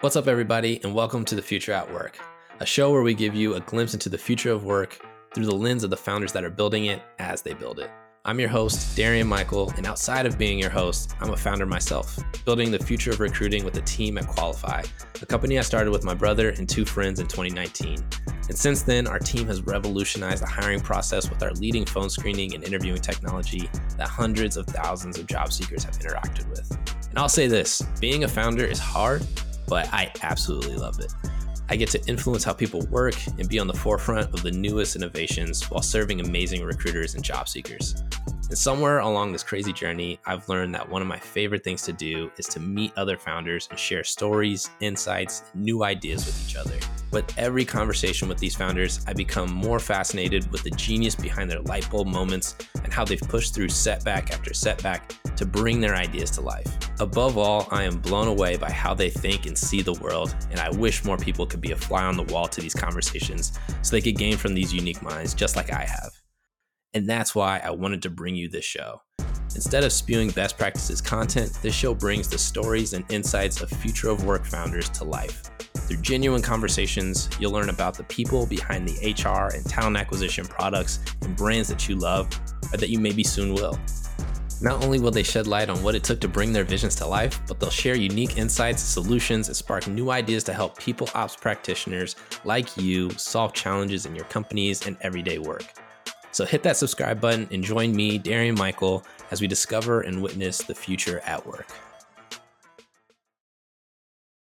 What's up, everybody, and welcome to The Future at Work, a show where we give you a glimpse into the future of work through the lens of the founders that are building it as they build it. I'm your host, Darrian Mikell, and outside of being your host, I'm a founder myself, building the future of recruiting with a team at Qualifi, a company I started with my brother and two friends in 2019. And since then, our team has revolutionized the hiring process with our leading phone screening and interviewing technology that hundreds of thousands of job seekers have interacted with. And I'll say this being a founder is hard, but I absolutely love it. I get to influence how people work and be on the forefront of the newest innovations while serving amazing recruiters and job seekers. And somewhere along this crazy journey, I've learned that one of my favorite things to do is to meet other founders and share stories, insights, new ideas with each other. With every conversation with these founders, I become more fascinated with the genius behind their light bulb moments and how they've pushed through setback after setback to bring their ideas to life. Above all, I am blown away by how they think and see the world, and I wish more people could be a fly on the wall to these conversations so they could gain from these unique minds just like I have. And that's why I wanted to bring you this show. Instead of spewing best practices content, this show brings the stories and insights of future of work founders to life. Through genuine conversations, you'll learn about the people behind the HR and talent acquisition products and brands that you love or that you maybe soon will. Not only will they shed light on what it took to bring their visions to life, but they'll share unique insights, solutions, and spark new ideas to help people ops practitioners like you solve challenges in your companies and everyday work. So hit that subscribe button and join me, Darrian Mikell, as we discover and witness the future at work.